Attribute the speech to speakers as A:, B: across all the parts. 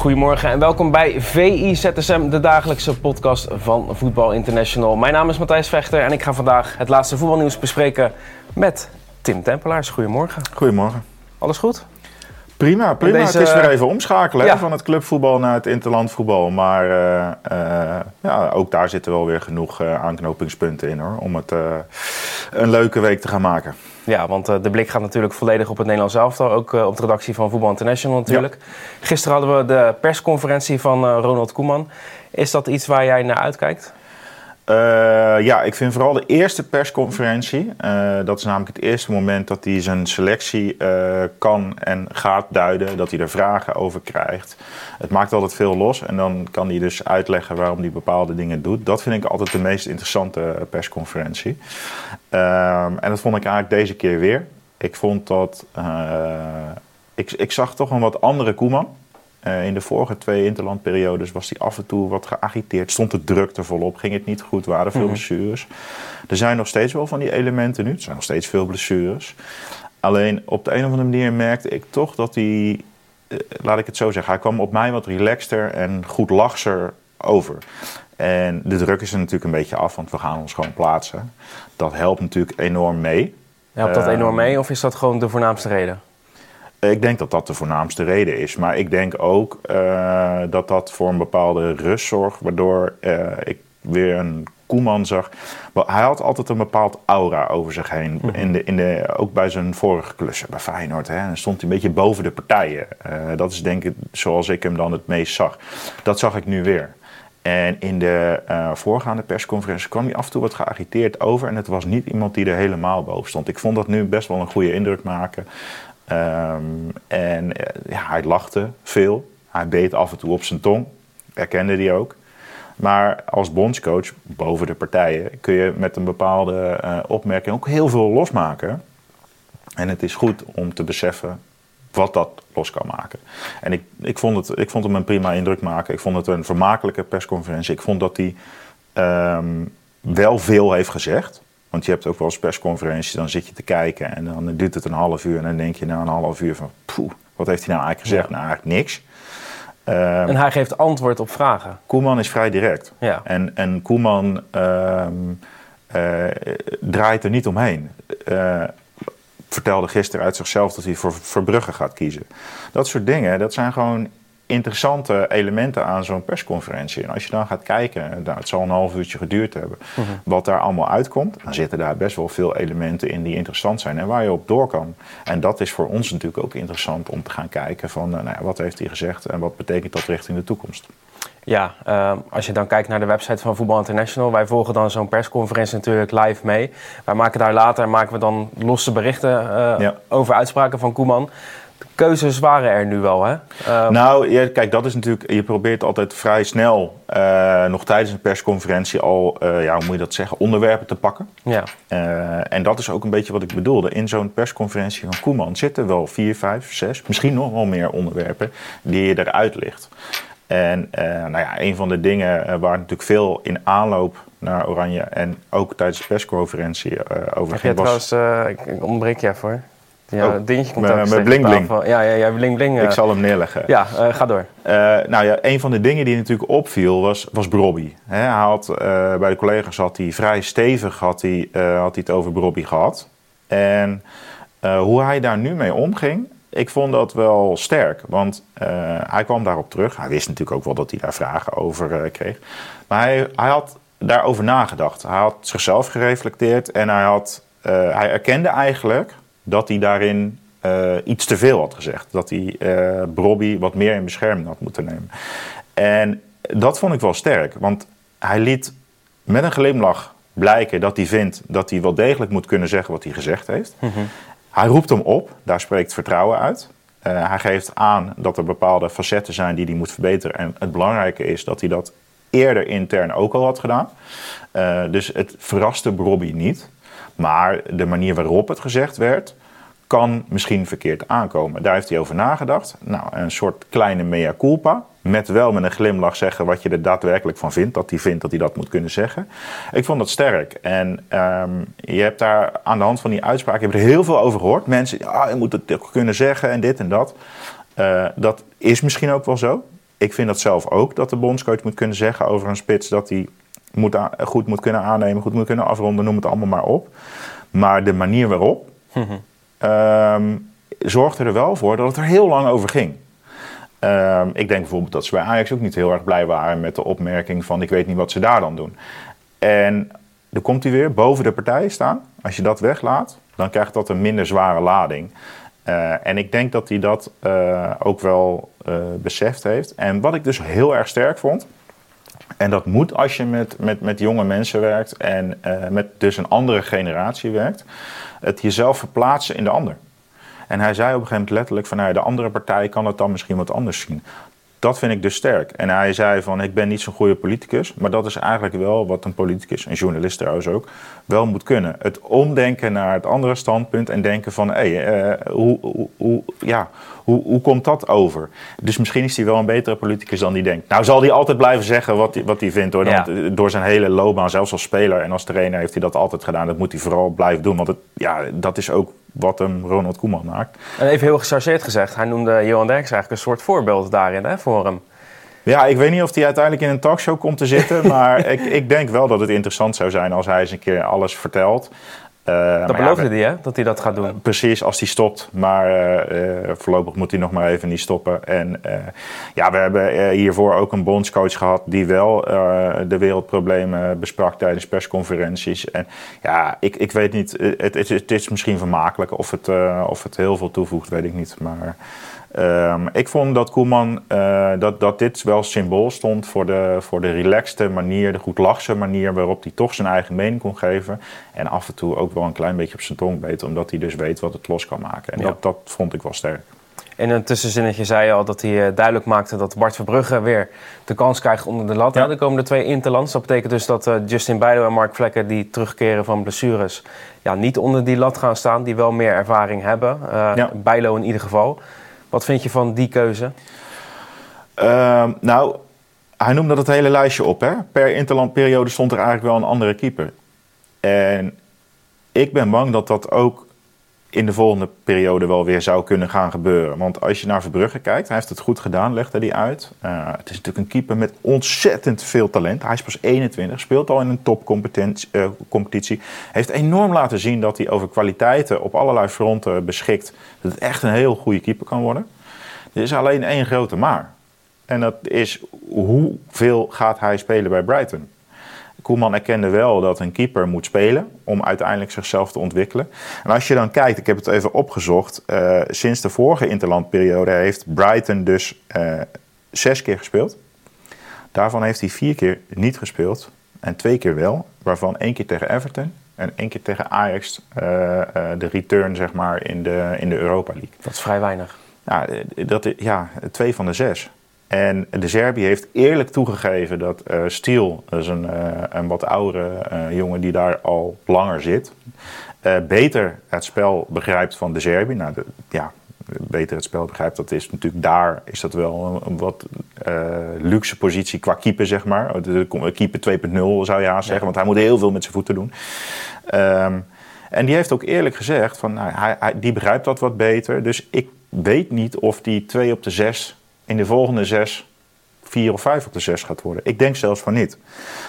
A: goedemorgen en welkom bij VI ZSM, de dagelijkse podcast van Voetbal International. Mijn naam is Matthijs Vechter en ik ga vandaag het laatste voetbalnieuws bespreken met Tim Tempelaars. Goedemorgen.
B: Goedemorgen.
A: Alles goed?
B: Prima, prima. Deze, het is weer even omschakelen van het clubvoetbal naar het interlandvoetbal. Maar uh, uh, ja, ook daar zitten wel weer genoeg uh, aanknopingspunten in hoor, om het een leuke week te gaan maken.
A: Ja, want de blik gaat natuurlijk volledig op het Nederlands elftal. Ook op de redactie van Voetbal International natuurlijk. Ja. Gisteren hadden we de persconferentie van Ronald Koeman. Is dat iets waar jij naar uitkijkt?
B: Uh, ja, ik vind vooral de eerste persconferentie. Uh, dat is namelijk het eerste moment dat hij zijn selectie uh, kan en gaat duiden. Dat hij er vragen over krijgt. Het maakt altijd veel los en dan kan hij dus uitleggen waarom hij bepaalde dingen doet. Dat vind ik altijd de meest interessante persconferentie. Ehm, en dat vond ik eigenlijk deze keer weer. Ik vond dat. ik, ik zag toch een wat andere Koeman. Uh, in de vorige twee interlandperiodes was hij af en toe wat geagiteerd. Stond de druk er volop, ging het niet goed, waren veel mm blessures. Er zijn nog steeds wel van die elementen nu. Er zijn nog steeds veel blessures. Alleen op de een of andere manier merkte ik toch dat hij, uh, laat ik het zo zeggen, hij kwam op mij wat relaxter en goed lachser over. En de druk is er natuurlijk een beetje af, want we gaan ons gewoon plaatsen. Dat helpt natuurlijk enorm mee.
A: Helpt dat enorm mee of is dat gewoon de voornaamste reden?
B: Ik denk dat dat de voornaamste reden is. Maar ik denk ook uh, dat dat voor een bepaalde rust zorgt. Waardoor uh, ik weer een Koeman zag. Hij had altijd een bepaald aura over zich heen. Mm -hmm. in de, in de, ook bij zijn vorige klussen bij Feyenoord. Hè. Dan stond hij een beetje boven de partijen. Uh, dat is denk ik zoals ik hem dan het meest zag. Dat zag ik nu weer. En in de uh, voorgaande persconferentie kwam hij af en toe wat geagiteerd over. En het was niet iemand die er helemaal boven stond. Ik vond dat nu best wel een goede indruk maken. Um, en ja, hij lachte veel. Hij beet af en toe op zijn tong. Erkende hij ook. Maar als bondscoach, boven de partijen, kun je met een bepaalde uh, opmerking ook heel veel losmaken. En het is goed om te beseffen wat dat los kan maken. En ik, ik, vond, het, ik vond hem een prima indruk maken. Ik vond het een vermakelijke persconferentie. Ik vond dat hij um, wel veel heeft gezegd. Want je hebt ook wel eens persconferenties, dan zit je te kijken en dan duurt het een half uur. En dan denk je na een half uur van, poeh, wat heeft hij nou eigenlijk gezegd? Ja. Nou, eigenlijk niks.
A: En hij geeft antwoord op vragen.
B: Koeman is vrij direct.
A: Ja.
B: En, en Koeman um, uh, draait er niet omheen. Uh, vertelde gisteren uit zichzelf dat hij voor Verbrugge gaat kiezen. Dat soort dingen, dat zijn gewoon interessante elementen aan zo'n persconferentie. En als je dan gaat kijken, nou, het zal een half uurtje geduurd hebben, -huh. wat daar allemaal uitkomt, dan zitten daar best wel veel elementen in die interessant zijn en waar je op door kan. En dat is voor ons natuurlijk ook interessant om te gaan kijken van, nou ja, wat heeft hij gezegd en wat betekent dat richting de toekomst.
A: Ja, uh, als je dan kijkt naar de website van Voetbal International, wij volgen dan zo'n persconferentie natuurlijk live mee. Wij maken daar later maken we dan losse berichten uh, ja. over uitspraken van Koeman keuzes waren er nu wel, hè?
B: Um... Nou, ja, kijk, dat is natuurlijk... Je probeert altijd vrij snel, uh, nog tijdens een persconferentie al... Uh, ja, hoe moet je dat zeggen? Onderwerpen te pakken.
A: Ja.
B: Uh, en dat is ook een beetje wat ik bedoelde. In zo'n persconferentie van Koeman zitten wel vier, vijf, zes... misschien nog wel meer onderwerpen die je eruit ligt. En nou ja, een van de dingen waar natuurlijk veel in aanloop naar Oranje... en ook tijdens de persconferentie over
A: Heb ging... was... trouwens... ik ontbreek je even hoor. Ja,
B: oh,
A: dingetje komt
B: Met bling bling.
A: Ja, ja, ja, bling bling. Uh,
B: ik zal hem neerleggen.
A: Ja, uh, ga door.
B: Uh, nou ja, een van de dingen die natuurlijk opviel was, was Brobby. He, hij had, bij de collega's had hij vrij stevig had hij, had hij het over Brobby gehad. En hoe hij daar nu mee omging, ik vond dat wel sterk. Want hij kwam daarop terug. Hij wist natuurlijk ook wel dat hij daar vragen over kreeg. Maar hij, hij had daarover nagedacht. Hij had zichzelf gereflecteerd en hij, had, hij erkende eigenlijk dat hij daarin uh, iets te veel had gezegd. Dat hij uh, Brobby wat meer in bescherming had moeten nemen. En dat vond ik wel sterk, want hij liet met een glimlach blijken dat hij vindt dat hij wel degelijk moet kunnen zeggen wat hij gezegd heeft. Mm -hmm. Hij roept hem op, daar spreekt vertrouwen uit. Uh, hij geeft aan dat er bepaalde facetten zijn die hij moet verbeteren. En het belangrijke is dat hij dat eerder intern ook al had gedaan. Uh, dus het verraste Brobby niet. Maar de manier waarop het gezegd werd, kan misschien verkeerd aankomen. Daar heeft hij over nagedacht. Nou, een soort kleine mea culpa. Met wel met een glimlach zeggen wat je er daadwerkelijk van vindt. Dat hij vindt dat hij dat moet kunnen zeggen. Ik vond dat sterk. En um, je hebt daar aan de hand van die uitspraak je er heel veel over gehoord. Mensen, ja, je moet het kunnen zeggen en dit en dat. Uh, dat is misschien ook wel zo. Ik vind dat zelf ook, dat de bondscoach moet kunnen zeggen over een spits dat hij moet goed moet kunnen aannemen, goed moet kunnen afronden, noem het allemaal maar op. Maar de manier waarop um, zorgde er wel voor dat het er heel lang over ging. Ehm, ik denk bijvoorbeeld dat ze bij Ajax ook niet heel erg blij waren met de opmerking van ik weet niet wat ze daar dan doen. En dan komt hij weer boven de partij staan. Als je dat weglaat, dan krijgt dat een minder zware lading. Uh, en ik denk dat hij dat uh, ook wel uh, beseft heeft. En wat ik dus heel erg sterk vond. En dat moet als je met, met, met jonge mensen werkt en met dus een andere generatie werkt. Het jezelf verplaatsen in de ander. En hij zei op een gegeven moment letterlijk van nou, de andere partij kan het dan misschien wat anders zien. Dat vind ik dus sterk. En hij zei van ik ben niet zo'n goede politicus, maar dat is eigenlijk wel wat een politicus, een journalist trouwens ook, wel moet kunnen. Het omdenken naar het andere standpunt en denken van hé, hey, uh, hoe, hoe, hoe, ja, hoe, hoe komt dat over? Dus misschien is hij wel een betere politicus dan hij denkt. Nou zal hij altijd blijven zeggen wat hij, wat hij vindt hoor. Ja. Door zijn hele loopbaan, zelfs als speler en als trainer heeft hij dat altijd gedaan. Dat moet hij vooral blijven doen, want het, ja, dat is ook wat hem Ronald Koeman maakt.
A: En even heel gechargeerd gezegd, hij noemde Johan Derks eigenlijk een soort voorbeeld daarin hè, voor hem.
B: Ja, ik weet niet of hij uiteindelijk in een talkshow komt te zitten. maar ik, ik, denk wel dat het interessant zou zijn als hij eens een keer alles vertelt.
A: Uh, dat beloofde hij, hè? Dat hij dat gaat doen. Uh,
B: precies, als hij stopt. Maar uh, voorlopig moet hij nog maar even niet stoppen. En ja, we hebben hiervoor ook een bondscoach gehad... die wel de wereldproblemen besprak tijdens persconferenties. En ja, ik, ik weet niet... Het, het, het is misschien vermakelijk. Of het, of het heel veel toevoegt, weet ik niet. Maar... Um, ik vond dat Koeman, uh, dat, dat dit wel symbool stond voor de, voor de relaxte manier, de goedlachse manier waarop hij toch zijn eigen mening kon geven. En af en toe ook wel een klein beetje op zijn tong beet, omdat hij dus weet wat het los kan maken. En dat, dat vond ik wel sterk.
A: In een tussenzinnetje zei je al dat hij eh, duidelijk maakte dat Bart Verbrugge weer de kans krijgt onder de lat. Ja. De komende twee interlands. Dat betekent dus dat uh, Justin Bijlo en Mark Vlekken, die terugkeren van blessures, ja, niet onder die lat gaan staan. Die wel meer ervaring hebben. Uh, ja. Bijlo in ieder geval. Wat vind je van die keuze?
B: Uh, nou, hij noemde dat hele lijstje op. Hè? Per interlandperiode stond er eigenlijk wel een andere keeper. En ik ben bang dat dat ook in de volgende periode wel weer zou kunnen gaan gebeuren. Want als je naar Verbrugge kijkt, hij heeft het goed gedaan, legde hij uit. Uh, het is natuurlijk een keeper met ontzettend veel talent. Hij is pas 21, speelt al in een topcompetitie. Uh, heeft enorm laten zien dat hij over kwaliteiten op allerlei fronten beschikt. Dat het echt een heel goede keeper kan worden. Er is alleen één grote maar. En dat is hoeveel gaat hij spelen bij Brighton? Koeman erkende wel dat een keeper moet spelen om uiteindelijk zichzelf te ontwikkelen. En als je dan kijkt, ik heb het even opgezocht, uh, sinds de vorige interlandperiode heeft Brighton dus uh, zes keer gespeeld. Daarvan heeft hij vier keer niet gespeeld en twee keer wel, waarvan één keer tegen Everton en één keer tegen Ajax, uh, de return zeg maar in de, in de Europa League.
A: Dat is vrij weinig.
B: Ja, dat, ja, twee van de zes. En de Serbië heeft eerlijk toegegeven dat uh, Stiel, dat is een, uh, een wat oudere uh, jongen die daar al langer zit, beter het spel begrijpt van de Serbië. Nou, de, ja, beter het spel begrijpt, dat is natuurlijk daar is dat wel een, een wat luxe positie qua keeper, zeg maar. De, keeper 2.0 zou je haast zeggen, want hij moet heel veel met zijn voeten doen. Um, en die heeft ook eerlijk gezegd, van, nou, hij, hij, die begrijpt dat wat beter. Dus ik weet niet of die 2 op de 6 in de volgende zes vier of vijf op de zes gaat worden. Ik denk zelfs van niet.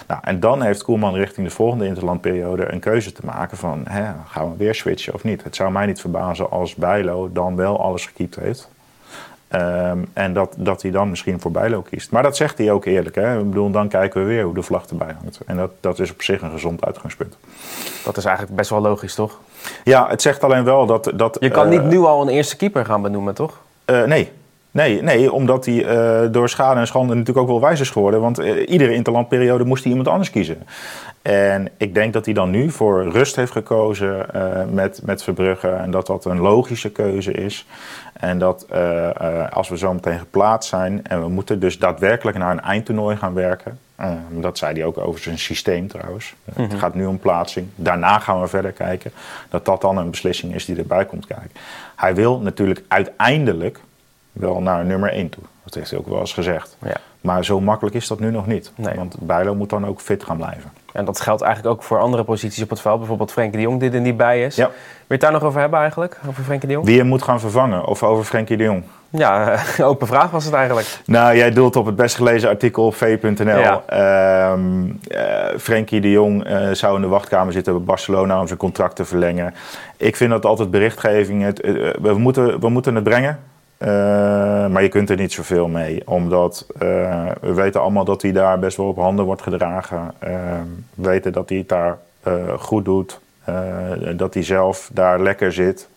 B: Nou, en dan heeft Koelman richting de volgende interlandperiode een keuze te maken van... Hè, gaan we weer switchen of niet? Het zou mij niet verbazen als Bijlo dan wel alles gekiept heeft. Um, en dat, dat hij dan misschien voor Bijlo kiest. Maar dat zegt hij ook eerlijk. Hè? Ik bedoel, dan kijken we weer hoe de vlag erbij hangt. En dat, dat is op zich een gezond uitgangspunt.
A: Dat is eigenlijk best wel logisch, toch?
B: Ja, het zegt alleen wel dat... dat
A: Je kan uh, niet nu al een eerste keeper gaan benoemen, toch?
B: Uh, nee, Nee, nee omdat hij uh, door schade en schande natuurlijk ook wel wijs is geworden. Want uh, iedere interlandperiode moest hij iemand anders kiezen. En ik denk dat hij dan nu voor rust heeft gekozen uh, met, met Verbrugge. En dat dat een logische keuze is. En dat als we zo meteen geplaatst zijn en we moeten dus daadwerkelijk naar een eindtoernooi gaan werken. dat zei hij ook over zijn systeem trouwens. Mm -hmm. Het gaat nu om plaatsing. Daarna gaan we verder kijken. Dat dat dan een beslissing is die erbij komt kijken. Hij wil natuurlijk uiteindelijk wel naar nummer 1 toe. Dat heeft hij ook wel eens gezegd. Ja. Maar zo makkelijk is dat nu nog niet. Nee. Want Bijlo moet dan ook fit gaan blijven.
A: En dat geldt eigenlijk ook voor andere posities op het veld. Bijvoorbeeld Frenkie de Jong, die er niet bij is. Ja. Wil je het daar nog over hebben eigenlijk? Over Frenkie de Jong?
B: Wie je moet gaan vervangen of over Frenkie de Jong?
A: Ja, open vraag was het eigenlijk.
B: Nou, jij doelt op het best gelezen artikel op v.nl. Ja. Ehm, eh, Frenkie de Jong uh, zou in de wachtkamer zitten bij Barcelona om zijn contract te verlengen. Ik vind dat altijd berichtgeving. Het, eh, we, moeten, we moeten het brengen. Maar je kunt er niet zoveel mee. Omdat we weten allemaal dat hij daar best wel op handen wordt gedragen. Ehm, we weten dat hij het daar goed doet. dat hij zelf daar lekker zit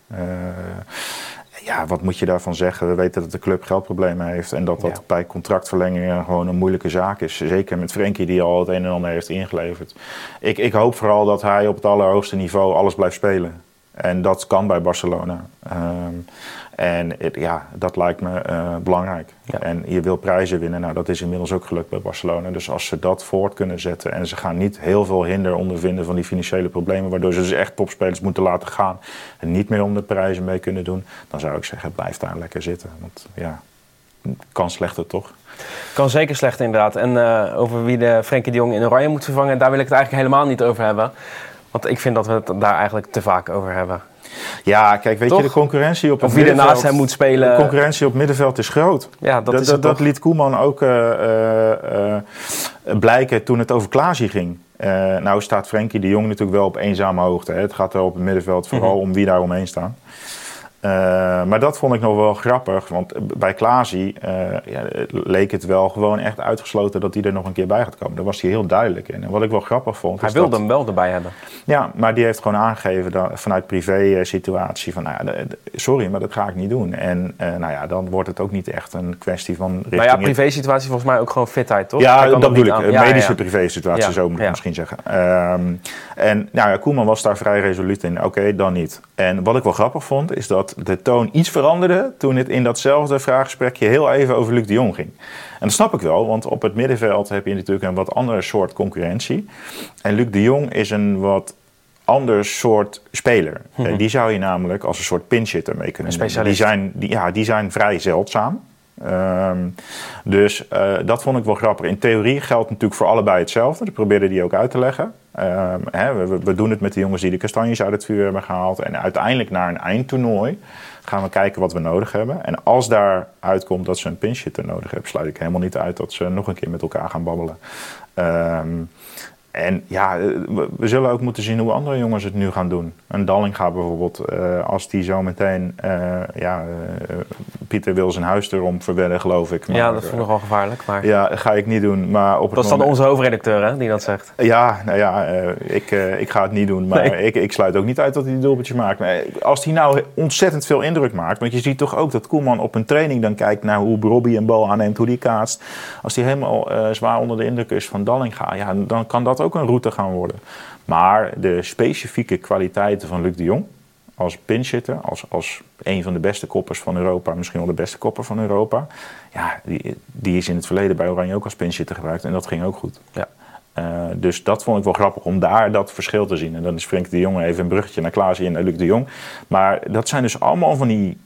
B: ja, wat moet je daarvan zeggen? We weten dat de club geldproblemen heeft en dat dat bij contractverlengingen gewoon een moeilijke zaak is. Zeker met Frenkie die al het een en ander heeft ingeleverd. Ik, ik hoop vooral dat hij op het allerhoogste niveau alles blijft spelen. En dat kan bij Barcelona. Ehm, en ja, dat lijkt me uh, belangrijk. En je wil prijzen winnen. Nou, dat is inmiddels ook gelukt bij Barcelona. Dus als ze dat voort kunnen zetten en ze gaan niet heel veel hinder ondervinden van die financiële problemen, waardoor ze dus echt topspelers moeten laten gaan en niet meer om de prijzen mee kunnen doen, dan zou ik zeggen, blijf daar lekker zitten. Want ja, kan slechter toch?
A: Kan zeker slechter inderdaad. En uh, over wie de Frenkie de Jong in Oranje moet vervangen, daar wil ik het eigenlijk helemaal niet over hebben. Want ik vind dat we het daar eigenlijk te vaak over hebben.
B: Ja, kijk, weet je, de concurrentie op
A: het of wie middenveld... ernaast hem moet spelen.
B: De concurrentie op middenveld is groot. Ja, dat, is dat, dat liet Koeman ook uh, uh, blijken toen het over Klaasie ging. nou staat Frenkie de Jong natuurlijk wel op eenzame hoogte. Hè. Het gaat er op het middenveld vooral mhm. om wie daar omheen staan. Eh, maar dat vond ik nog wel grappig, want bij Klaasie uh, ja, leek het wel gewoon echt uitgesloten dat hij er nog een keer bij gaat komen. Daar was hij heel duidelijk in. En wat ik wel grappig vond.
A: Hij wilde hem wel erbij hebben.
B: Ja, maar die heeft gewoon aangegeven dat, vanuit privé-situatie: van nou ja, sorry, maar dat ga ik niet doen. En uh, nou ja, dan wordt het ook niet echt een kwestie van.
A: Maar ja, privé-situatie volgens mij ook gewoon fitheid, toch?
B: Ja, dat bedoel ik. Ja, medische privé-situatie, zo moet ik misschien zeggen. Um, en nou ja, Koeman was daar vrij resoluut in. Oké, dan niet. En wat ik wel grappig vond, is dat de toon iets veranderde toen het in datzelfde vraaggesprekje heel even over Luc de Jong ging. En dat snap ik wel, want op het middenveld heb je natuurlijk een wat andere soort concurrentie. En Luc de Jong is een wat ander soort speler. Mhm. Die zou je namelijk als een soort pinchitter mee kunnen nemen. Die zijn, die, ja, die zijn vrij zeldzaam. Um, dus uh, dat vond ik wel grappig. In theorie geldt natuurlijk voor allebei hetzelfde. Dat probeerde die ook uit te leggen. Um, hè, we, we, doen het met de jongens die de kastanjes uit het vuur hebben gehaald. En uiteindelijk naar een eindtoernooi gaan we kijken wat we nodig hebben. En als daar uitkomt dat ze een pinchitter nodig hebben, sluit ik helemaal niet uit dat ze nog een keer met elkaar gaan babbelen. Um, en ja, eh, we zullen ook moeten zien hoe andere jongens het nu gaan doen. Een Dallinga bijvoorbeeld, uh, als die zo meteen... Uh, ja, uh, Pieter wil zijn huis erom verwedden, geloof ik.
A: Maar, ja, dat vind ik nogal gevaarlijk. Maar...
B: Ja, ga ik niet doen. Maar op
A: dat is dan onze hoofdredacteur, hè, die dat zegt.
B: Ja, nou ja, ik, ik ga het niet doen. Maar ik, ik sluit ook niet uit dat hij die doelpuntjes maakt. Maar als hij nou ontzettend veel indruk maakt... Want je ziet toch ook dat Koeman op een training dan kijkt naar hoe Robbie een bal aanneemt, hoe die kaatst. Als hij helemaal zwaar onder de indruk is van Dallinga, ja, dan kan dat ook een route gaan worden. Maar de specifieke kwaliteiten van Luc de Jong als pinchitter, als, als een van de beste koppers van Europa, misschien wel de beste kopper van Europa, ja, die, die is in het verleden bij Oranje ook als pinchitter gebruikt en dat ging ook goed. Ja. Uh, dus dat vond ik wel grappig om daar dat verschil te zien. En dan is Frank de Jong even een bruggetje naar Klaasie en naar Luc de Jong. Maar dat zijn dus allemaal van die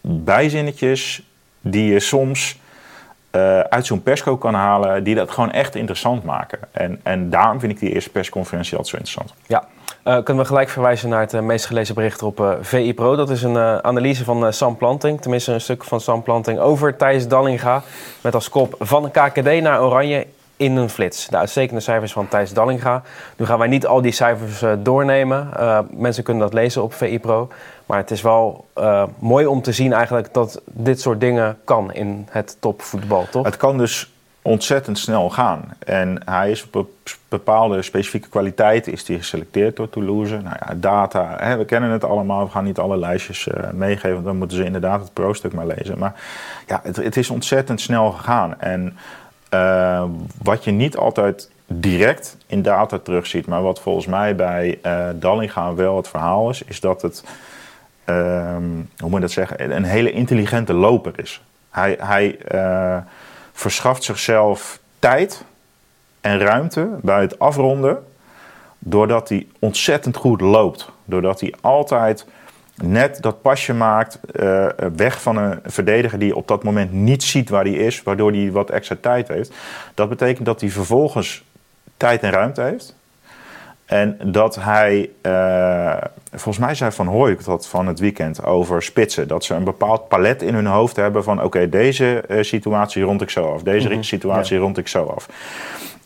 B: bijzinnetjes die je soms uh, uit zo'n persco kan halen die dat gewoon echt interessant maken. En, en daarom vind ik die eerste persconferentie altijd zo interessant.
A: Ja. Uh, kunnen we gelijk verwijzen naar het uh, meest gelezen bericht op VI Pro. Dat is een analyse van Sam Planting, tenminste een stuk van Sam Planting over Thijs Dallinga. Met als kop van KKD naar Oranje in een flits. De uitstekende cijfers van Thijs Dallinga. Nu gaan wij niet al die cijfers doornemen. mensen kunnen dat lezen op VI Pro. Maar het is wel uh, mooi om te zien eigenlijk dat dit soort dingen kan in het topvoetbal, toch?
B: Het kan dus ontzettend snel gaan. En hij is op bepaalde specifieke kwaliteiten is hij geselecteerd door Toulouse. Nou ja, data, hè, we kennen het allemaal. We gaan niet alle lijstjes uh, meegeven, want dan moeten ze inderdaad het pro-stuk maar lezen. Maar ja, het, het is ontzettend snel gegaan. En uh, wat je niet altijd direct in data terugziet, maar wat volgens mij bij uh, Dallinga wel het verhaal is, is dat het um, hoe moet je dat zeggen, een hele intelligente loper is. Hij, hij uh, verschaft zichzelf tijd en ruimte bij het afronden, doordat hij ontzettend goed loopt. Doordat hij altijd net dat pasje maakt, uh, weg van een verdediger die op dat moment niet ziet waar hij is, waardoor hij wat extra tijd heeft. Dat betekent dat hij vervolgens tijd en ruimte heeft En dat hij, uh, volgens mij zei Van Hooy dat van het weekend over spitsen. Dat ze een bepaald palet in hun hoofd hebben van oké, deze uh, situatie rond ik zo af. Deze mm situatie rond ik zo af.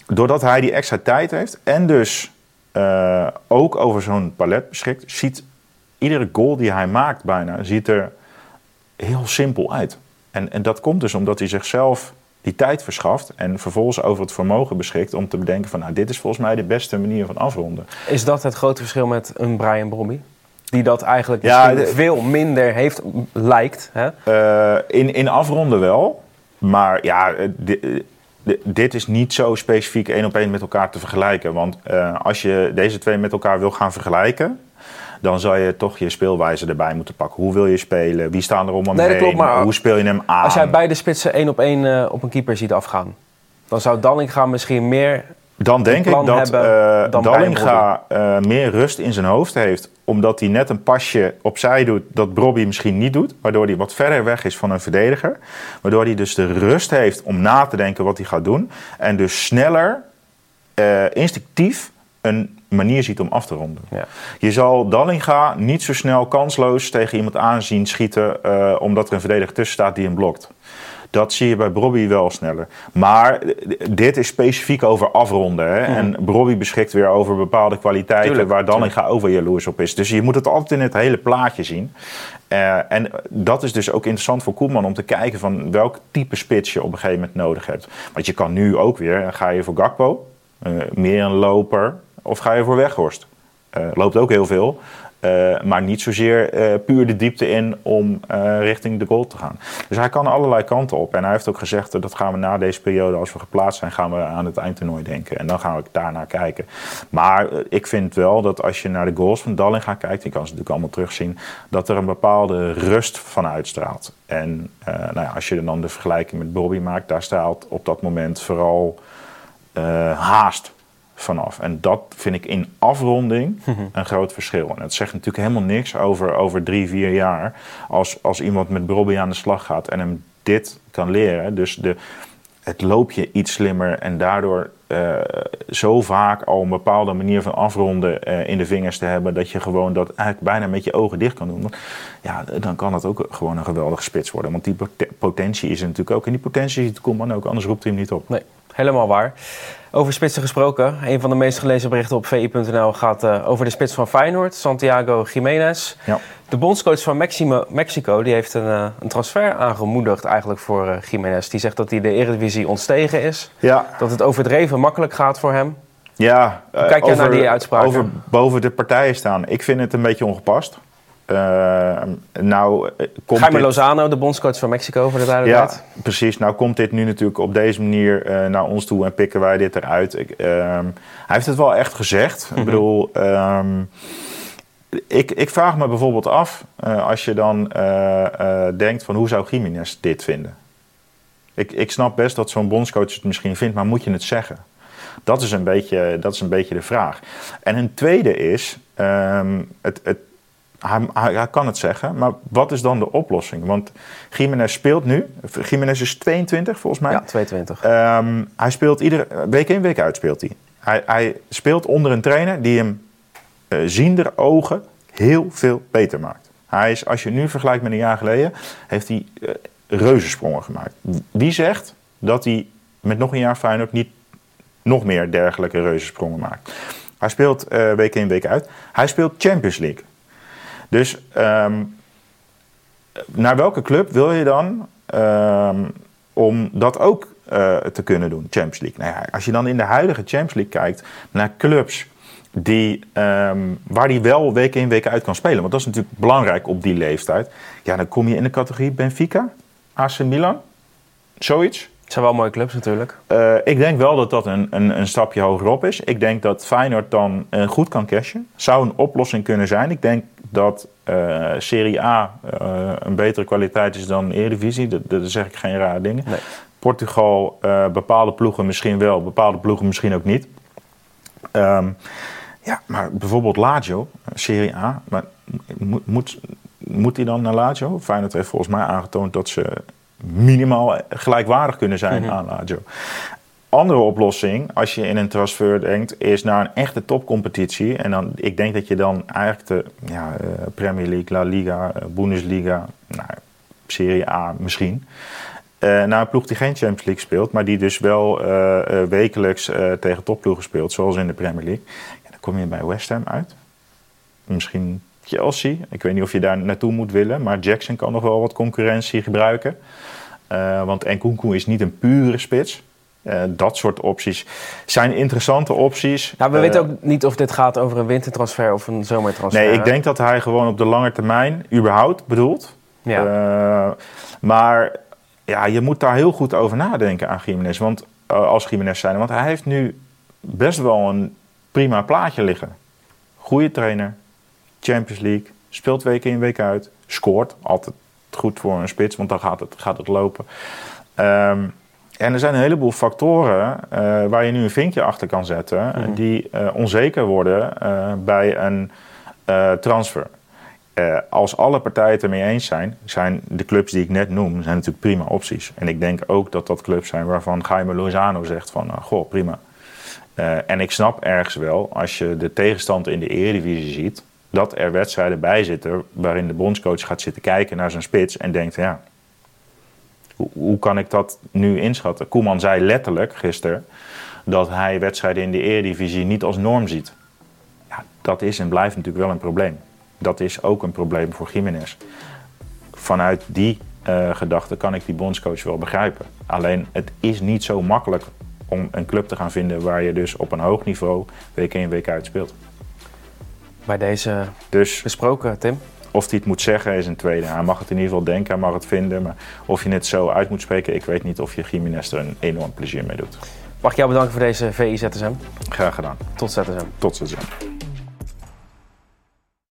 B: Doordat hij die extra tijd heeft en dus uh, ook over zo'n palet beschikt, ziet iedere goal die hij maakt bijna, ziet er heel simpel uit. En, en dat komt dus omdat hij zichzelf die tijd verschaft en vervolgens over het vermogen beschikt om te bedenken van nou, dit is volgens mij de beste manier van afronden.
A: Is dat het grote verschil met een Brian Bromby? Die dat eigenlijk ja, veel minder heeft, lijkt. Hè?
B: Uh, in, in afronden wel. Maar ja, dit is niet zo specifiek één op één met elkaar te vergelijken. Want uh, als je deze twee met elkaar wil gaan vergelijken, dan zou je toch je speelwijze erbij moeten pakken. Hoe wil je spelen? Wie staan er om hem nee, heen? Klopt, maar Hoe speel je hem aan?
A: Als jij beide spitsen één op één uh, op een keeper ziet afgaan, dan zou Dallinga misschien meer
B: dan denk ik dat uh, Dallinga uh, meer rust in zijn hoofd heeft. Omdat hij net een pasje opzij doet dat Bobby misschien niet doet. Waardoor hij wat verder weg is van een verdediger. Waardoor hij dus de rust heeft om na te denken wat hij gaat doen. En dus sneller, instinctief een manier ziet om af te ronden. Ja. Je zal Dallinga niet zo snel kansloos tegen iemand aanzien schieten... Uh, omdat er een verdediger tussen staat die hem blokt. Dat zie je bij Brobby wel sneller. Maar dit is specifiek over afronden. Hè? En Brobby beschikt weer over bepaalde kwaliteiten tuurlijk, waar Dallinga over jaloers op is. Dus je moet het altijd in het hele plaatje zien. Uh, en dat is dus ook interessant voor Koeman om te kijken van welk type spits je op een gegeven moment nodig hebt. Want je kan nu ook weer, ga je voor Gakpo, uh, meer een loper, of ga je voor Weghorst? Uh, loopt ook heel veel. Uh, maar niet zozeer uh, puur de diepte in om richting de goal te gaan. Dus hij kan allerlei kanten op. En hij heeft ook gezegd dat gaan we na deze periode, als we geplaatst zijn, gaan we aan het eindtoernooi denken. En dan gaan we daarnaar kijken. Maar ik vind wel dat als je naar de goals van Dallinga kijkt, je kan ze natuurlijk allemaal terugzien, dat er een bepaalde rust van uitstraalt. En nou ja, als je dan de vergelijking met Bobby maakt, daar straalt op dat moment vooral haast vanaf. En dat vind ik in afronding mhm. een groot verschil. En het zegt natuurlijk helemaal niks over, over drie, vier jaar. Als, als iemand met Brobby aan de slag gaat en hem dit kan leren. Dus de, het loopje iets slimmer en daardoor uh, zo vaak al een bepaalde manier van afronden uh, in de vingers te hebben. dat je gewoon dat eigenlijk bijna met je ogen dicht kan doen. Ja, dan kan het ook gewoon een geweldige spits worden. Want die potentie is er natuurlijk ook. En die potentie ziet Koeman ook, anders roept hij hem niet op.
A: Nee, helemaal waar. Over spitsen gesproken. Een van de meest gelezen berichten op vi.nl gaat uh, over de spits van Feyenoord, Santiago Jiménez. Ja. De bondscoach van Mexico, Mexico die heeft een, uh, een, transfer aangemoedigd eigenlijk voor uh, Jiménez. Die zegt dat hij de Eredivisie ontstegen is. Ja. Dat het overdreven makkelijk gaat voor hem.
B: Ja,
A: kijk jij naar die uitspraak?
B: Over boven de partijen staan. Ik vind het een beetje ongepast. Uh, nou,
A: eh, komt Jaime dit... Lozano, de bondscoach van Mexico, voor de duidelijkheid.
B: Ja, precies. Nou komt dit nu natuurlijk op deze manier uh, naar ons toe en pikken wij dit eruit. Ik, uh, hij heeft het wel echt gezegd. Ik mhm. bedoel, ehm, ik, ik vraag me bijvoorbeeld af, als je dan denkt van hoe zou Jiménez dit vinden? Ik, ik snap best dat zo'n bondscoach het misschien vindt, maar moet je het zeggen? Dat is een beetje, dat is een beetje de vraag. En een tweede is, um, het, het hij, hij, kan het zeggen, maar wat is dan de oplossing? Want Jiménez speelt nu. Jiménez is 22 volgens mij.
A: Ja, 22.
B: Ehm, hij speelt iedere week in, week uit speelt hij. Hij, hij speelt onder een trainer die hem uh, ziender ogen heel veel beter maakt. Hij is, als je nu vergelijkt met een jaar geleden, heeft hij uh, reuzensprongen gemaakt. Wie zegt dat hij met nog een jaar Feyenoord niet nog meer dergelijke reuzensprongen maakt? Hij speelt uh, week in, week uit. Hij speelt Champions League. Dus um, naar welke club wil je dan um, om dat ook uh, te kunnen doen, Champions League? Nou ja, als je dan in de huidige Champions League kijkt naar clubs die, um, waar die wel week in week uit kan spelen, want dat is natuurlijk belangrijk op die leeftijd. Ja, dan kom je in de categorie Benfica, AC Milan, zoiets.
A: Het zijn wel mooie clubs natuurlijk.
B: Uh, ik denk wel dat dat een, een, een, stapje hogerop is. Ik denk dat Feyenoord dan uh, goed kan cashen. Zou een oplossing kunnen zijn. Ik denk dat uh, Serie A een betere kwaliteit is dan Eredivisie. Dat, dat zeg ik geen rare dingen. Nee. Portugal, bepaalde ploegen misschien wel, bepaalde ploegen misschien ook niet. Um, ja, maar bijvoorbeeld Lazio, Serie A. Maar moet, moet, moet hij dan naar Lazio? Feyenoord heeft volgens mij aangetoond dat ze minimaal gelijkwaardig kunnen zijn mm -hmm. aan Lazio. andere oplossing, als je in een transfer denkt, is naar een echte topcompetitie. En dan, ik denk dat je dan eigenlijk de ja, uh, Premier League, La Liga, uh, Bundesliga, nou, Serie A misschien. Uh, naar een ploeg die geen Champions League speelt, maar die dus wel wekelijks tegen topploegen speelt, zoals in de Premier League. Ja, dan kom je bij West Ham uit. Misschien Chelsea. Ik weet niet of je daar naartoe moet willen, maar Jackson kan nog wel wat concurrentie gebruiken. want Nkunku is niet een pure spits. Uh, dat soort opties zijn interessante opties.
A: Nou, we uh, weten ook niet of dit gaat over een wintertransfer of een zomertransfer.
B: Nee, ik denk dat hij gewoon op de lange termijn überhaupt bedoelt. Ja. Maar ja, je moet daar heel goed over nadenken aan Jiménez. Want als Jiménez zijn, want hij heeft nu best wel een prima plaatje liggen. Goede trainer, Champions League, speelt week in week uit, scoort altijd goed voor een spits, want dan gaat het, gaat het lopen. Um, en er zijn een heleboel factoren uh, waar je nu een vinkje achter kan zetten, mm. die uh, onzeker worden uh, bij een transfer. als alle partijen het ermee eens zijn, zijn de clubs die ik net noem, zijn natuurlijk prima opties. En ik denk ook dat dat clubs zijn waarvan Jaime Lozano zegt van, goh, prima. en ik snap ergens wel, als je de tegenstand in de Eredivisie ziet, dat er wedstrijden bij zitten waarin de bondscoach gaat zitten kijken naar zijn spits en denkt, ja, hoe, kan ik dat nu inschatten? Koeman zei letterlijk gisteren dat hij wedstrijden in de Eredivisie niet als norm ziet. Ja, dat is en blijft natuurlijk wel een probleem. Dat is ook een probleem voor Jiménez. Vanuit die uh, gedachte kan ik die bondscoach wel begrijpen. Alleen het is niet zo makkelijk om een club te gaan vinden waar je dus op een hoog niveau week in week uit speelt.
A: Bij deze dus, besproken, Tim.
B: Of hij het moet zeggen is een tweede. Hij mag het in ieder geval denken, hij mag het vinden. Maar of je het zo uit moet spreken, ik weet niet of je Jiménez er een enorm plezier mee doet.
A: Mag ik jou bedanken voor deze VI ZSM?
B: Graag gedaan.
A: Tot ZSM.
B: Tot ZSM.